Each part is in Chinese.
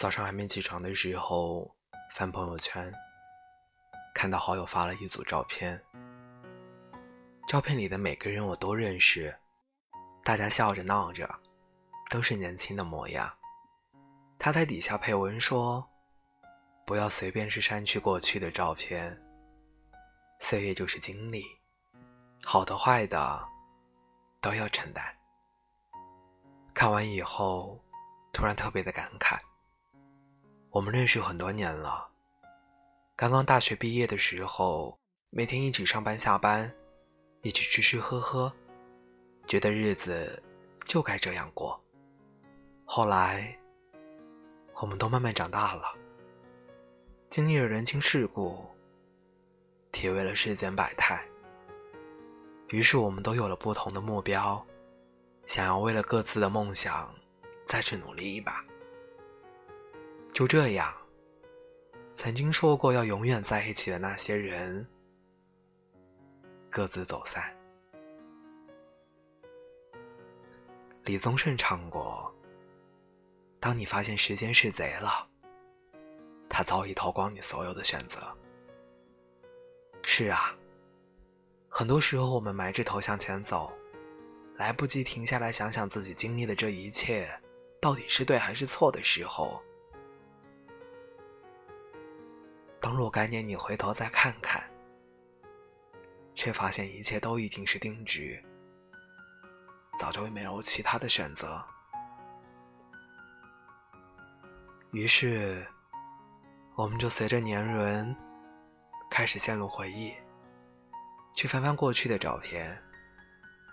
早上还没起床的时候，翻朋友圈，看到好友发了一组照片。照片里的每个人我都认识，大家笑着闹着，都是年轻的模样。他在底下配文说：“不要随便去删去过去的照片，岁月就是经历，好的坏的都要承担。”看完以后，突然特别的感慨。我们认识很多年了。刚刚大学毕业的时候，每天一起上班下班，一起吃吃喝喝，觉得日子就该这样过。后来，我们都慢慢长大了，经历了人情世故，体味了世间百态。于是，我们都有了不同的目标，想要为了各自的梦想再去努力一把。就这样，曾经说过要永远在一起的那些人，各自走散。李宗盛唱过：“当你发现时间是贼了，他早已偷光你所有的选择。”是啊，很多时候我们埋着头向前走，来不及停下来想想自己经历的这一切到底是对还是错的时候。当若干年你回头再看看，却发现一切都已经是定局，早就没有其他的选择。于是，我们就随着年轮开始陷入回忆，去翻翻过去的照片，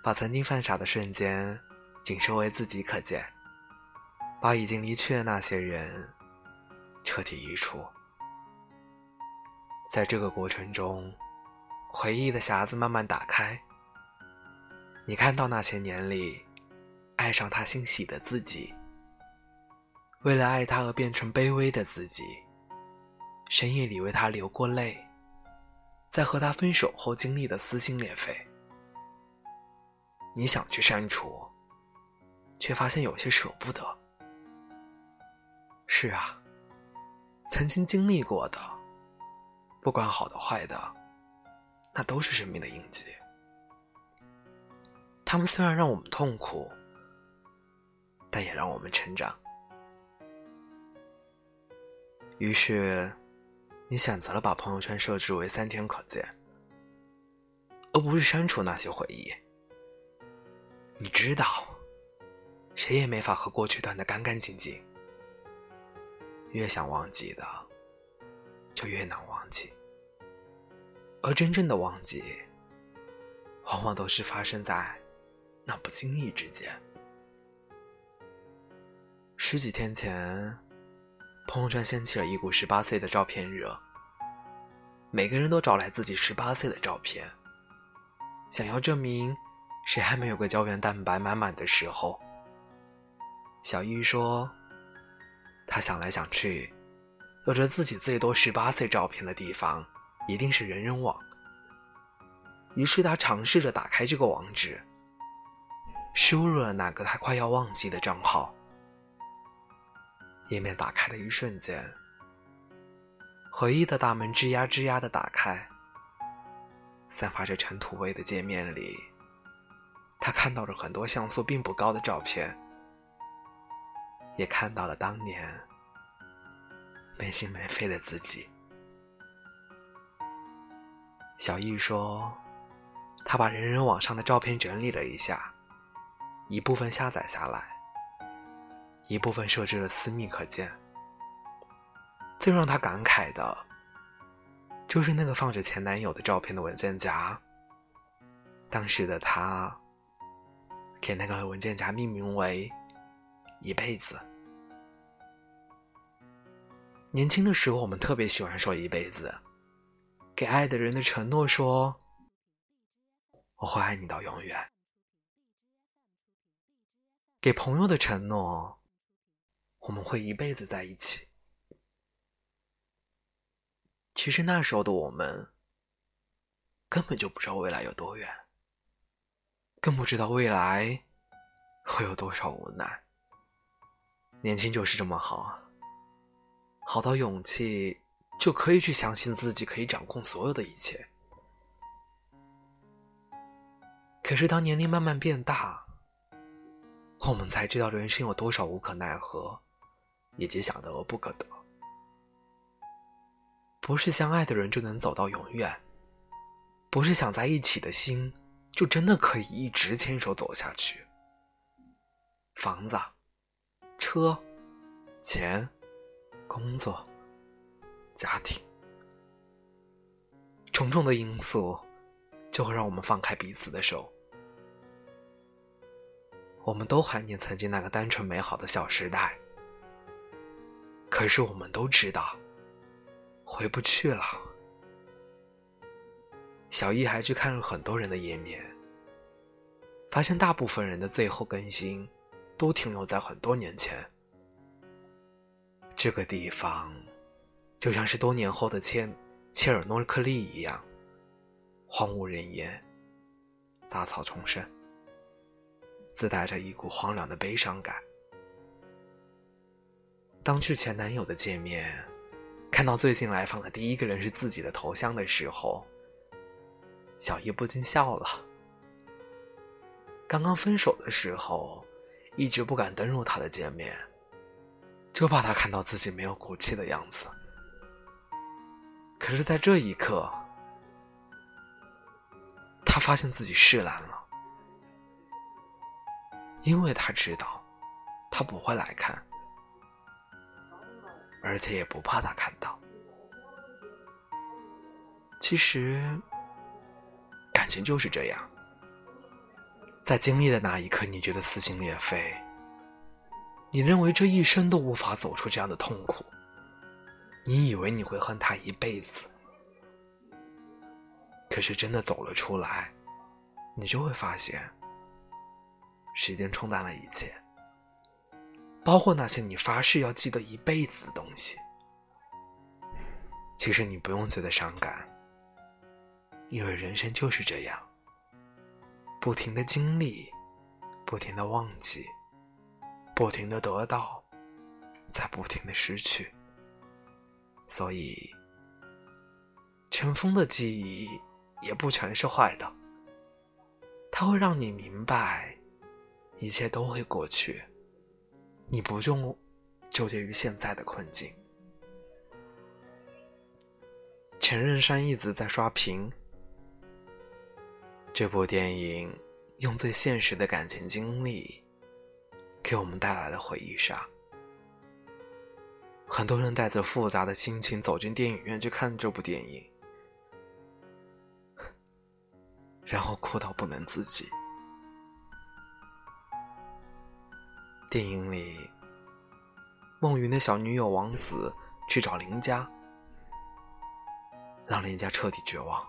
把曾经犯傻的瞬间仅收为自己可见，把已经离去的那些人彻底移除。在这个过程中，回忆的匣子慢慢打开。你看到那些年里，爱上他欣喜的自己，为了爱他而变成卑微的自己，深夜里为他流过泪，在和他分手后经历的撕心裂肺。你想去删除，却发现有些舍不得。是啊，曾经经历过的。不管好的坏的，那都是生命的印记。他们虽然让我们痛苦，但也让我们成长。于是，你选择了把朋友圈设置为三天可见，而不是删除那些回忆。你知道，谁也没法和过去断得干干净净。越想忘记的，就越难忘记。而真正的忘记，往往都是发生在那不经意之间。十几天前，朋友圈掀起了一股十八岁的照片热，每个人都找来自己十八岁的照片，想要证明谁还没有个胶原蛋白满满的时候。小玉说，她想来想去，有着自己最多十八岁照片的地方。一定是人人网。于是他尝试着打开这个网址，输入了那个他快要忘记的账号。页面打开的一瞬间，回忆的大门吱呀吱呀的打开。散发着尘土味的界面里，他看到了很多像素并不高的照片，也看到了当年没心没肺的自己。小易说：“他把人人网上的照片整理了一下，一部分下载下来，一部分设置了私密可见。最让他感慨的，就是那个放着前男友的照片的文件夹。当时的他，给那个文件夹命名为‘一辈子’。年轻的时候，我们特别喜欢说‘一辈子’。”给爱的人的承诺说：“我会爱你到永远。”给朋友的承诺：“我们会一辈子在一起。”其实那时候的我们，根本就不知道未来有多远，更不知道未来会有多少无奈。年轻就是这么好啊，好到勇气就可以去相信自己可以掌控所有的一切。可是当年龄慢慢变大，我们才知道人生有多少无可奈何，以及想得而不可得。不是相爱的人就能走到永远，不是想在一起的心就真的可以一直牵手走下去。房子、车、钱、工作、家庭，重重的因素，就会让我们放开彼此的手。我们都怀念曾经那个单纯美好的小时代，可是我们都知道，回不去了。小易还去看了很多人的页面，发现大部分人的最后更新，都停留在很多年前。这个地方，就像是多年后的切切尔诺克利一样，荒无人烟，杂草丛生。自带着一股荒凉的悲伤感。当去前男友的界面，看到最近来访的第一个人是自己的头像的时候，小叶不禁笑了。刚刚分手的时候，一直不敢登入他的界面，就怕他看到自己没有骨气的样子。可是，在这一刻，他发现自己释然了。因为他知道，他不会来看，而且也不怕他看到。其实，感情就是这样，在经历的那一刻，你觉得撕心裂肺，你认为这一生都无法走出这样的痛苦，你以为你会恨他一辈子，可是真的走了出来，你就会发现。时间冲淡了一切，包括那些你发誓要记得一辈子的东西。其实你不用觉得伤感，因为人生就是这样，不停的经历，不停的忘记，不停的得到，在不停的失去。所以，尘封的记忆也不全是坏的，它会让你明白。一切都会过去，你不用纠结于现在的困境。前任山一子在刷屏，这部电影用最现实的感情经历，给我们带来了回忆杀。很多人带着复杂的心情走进电影院去看这部电影，然后哭到不能自己。电影里，孟云的小女友王子去找林家，让林家彻底绝望。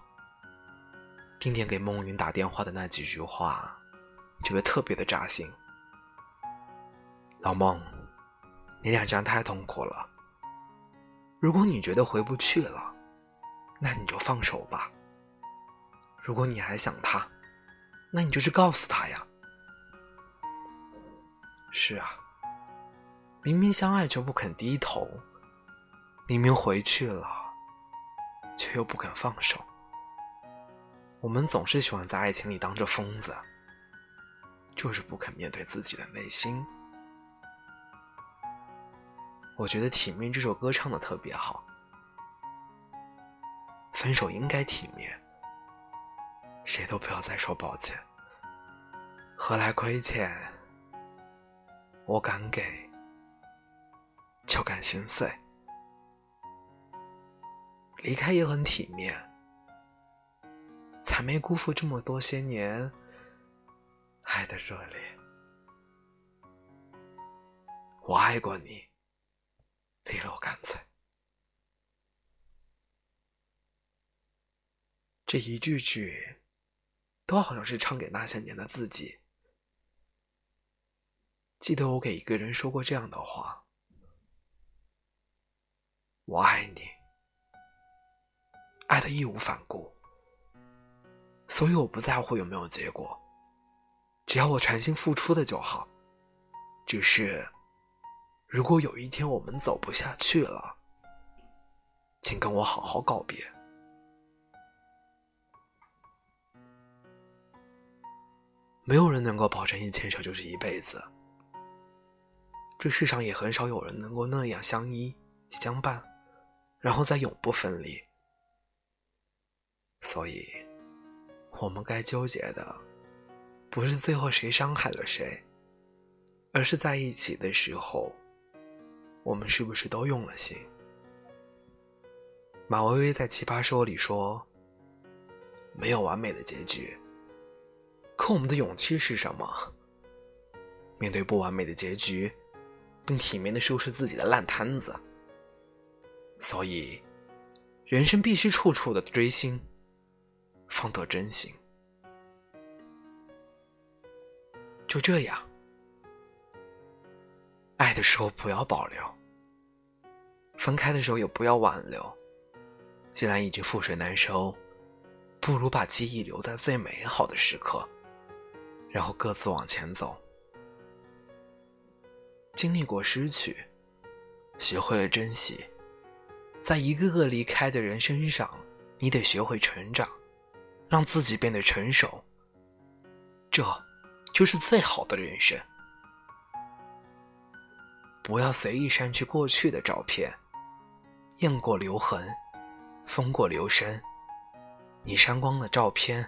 丁点给孟云打电话的那几句话，觉得特别的扎心。老孟，你俩这样太痛苦了。如果你觉得回不去了，那你就放手吧。如果你还想他，那你就去告诉他呀。是啊，明明相爱却不肯低头，明明回去了，却又不肯放手。我们总是喜欢在爱情里当着疯子，就是不肯面对自己的内心。我觉得《体面》这首歌唱的特别好，分手应该体面，谁都不要再说抱歉，何来亏欠？我敢给，就敢心碎。离开也很体面，才没辜负这么多些年爱的热烈。我爱过你，离了我干脆。这一句句，都好像是唱给那些年的自己。记得我给一个人说过这样的话：“我爱你，爱的义无反顾，所以我不在乎有没有结果，只要我全心付出的就好。只是，如果有一天我们走不下去了，请跟我好好告别。没有人能够保证一牵手就是一辈子，这世上也很少有人能够那样相依相伴，然后再永不分离。所以，我们该纠结的，不是最后谁伤害了谁，而是在一起的时候，我们是不是都用了心？马薇薇在《奇葩说》里说：“没有完美的结局。”可我们的勇气是什么？面对不完美的结局，并体面的收拾自己的烂摊子。所以，人生必须处处的追星，方得真心。就这样，爱的时候不要保留，分开的时候也不要挽留。既然已经覆水难收，不如把记忆留在最美好的时刻，然后各自往前走。经历过失去，学会了珍惜，在一个个离开的人身上，你得学会成长，让自己变得成熟。这，就是最好的人生。不要随意删去过去的照片，雁过留痕。风过留声，你删光了照片，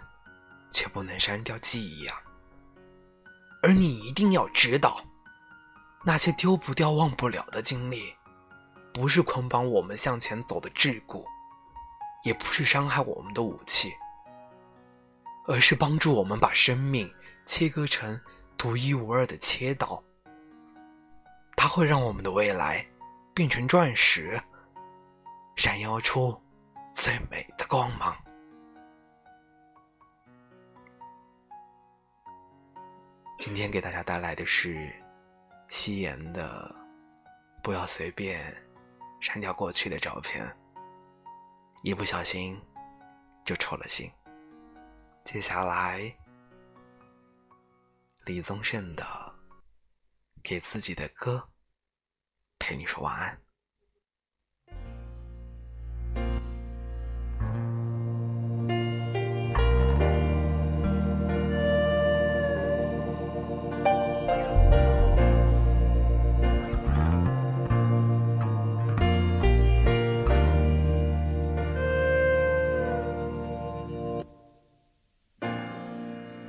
却不能删掉记忆啊！而你一定要知道，那些丢不掉、忘不了的经历，不是捆绑我们向前走的桎梏，也不是伤害我们的武器，而是帮助我们把生命切割成独一无二的切刀。它会让我们的未来变成钻石，闪耀出。最美的光芒。今天给大家带来的是夕颜的“不要随便删掉过去的照片，一不小心就抽了心”。接下来，李宗盛的《给自己的歌》，陪你说晚安。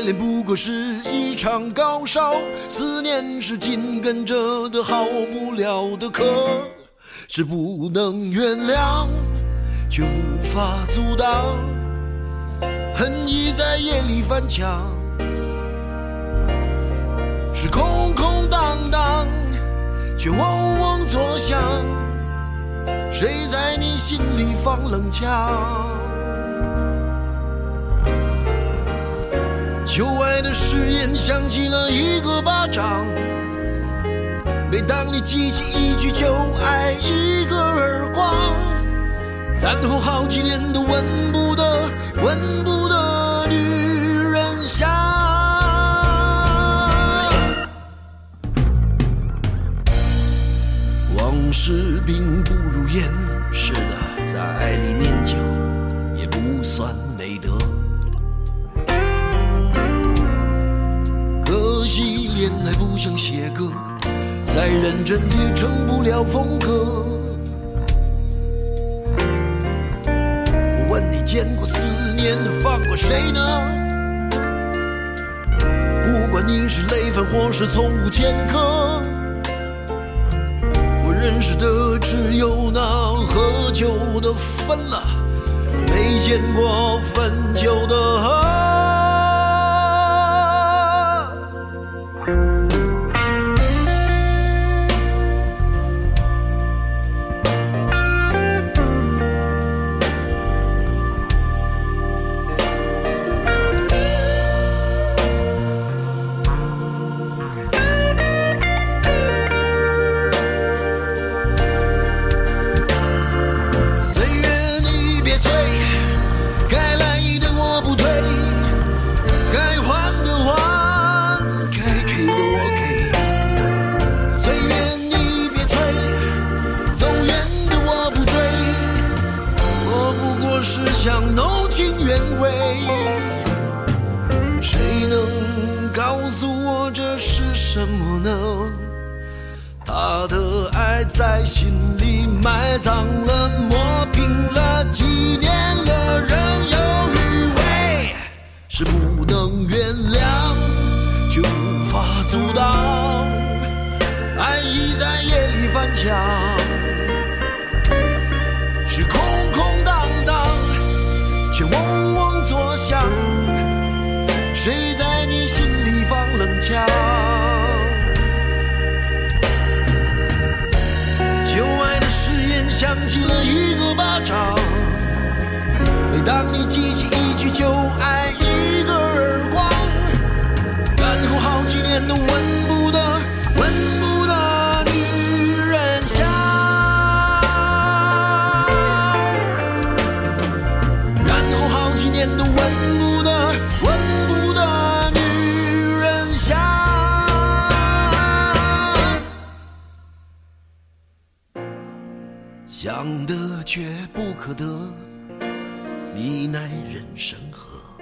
爱恋不过是一场高烧，思念是紧跟着的好不了的咳，是不能原谅，却无法阻挡，恨意在夜里翻墙，是空空荡荡，却嗡嗡作响，谁在你心里放冷枪？旧爱的誓言响起了一个巴掌，每当你记起一句就爱，一个耳光，然后好几年都闻不得、闻不得女人香。往事并不如烟，是的，在爱里念旧也不算恋爱不像写歌，再认真也成不了风格。我问你，见过思念放过谁呢？不管你是累犯或是从无前科，我认识的只有那喝酒的分了，没见过分酒的喝。不过是想弄清原委，谁能告诉我这是什么呢？他的爱在心里埋葬了，磨平了，纪念了，仍有余味，是不能原谅，却无法阻挡，爱意在夜里翻墙。嗡嗡作响，谁在你心里放冷枪？旧爱的誓言响起了一个巴掌，每当你记起一句旧爱，想得却不可得，你奈人生何？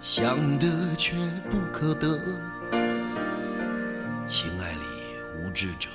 想得却不可得，情爱里无知者。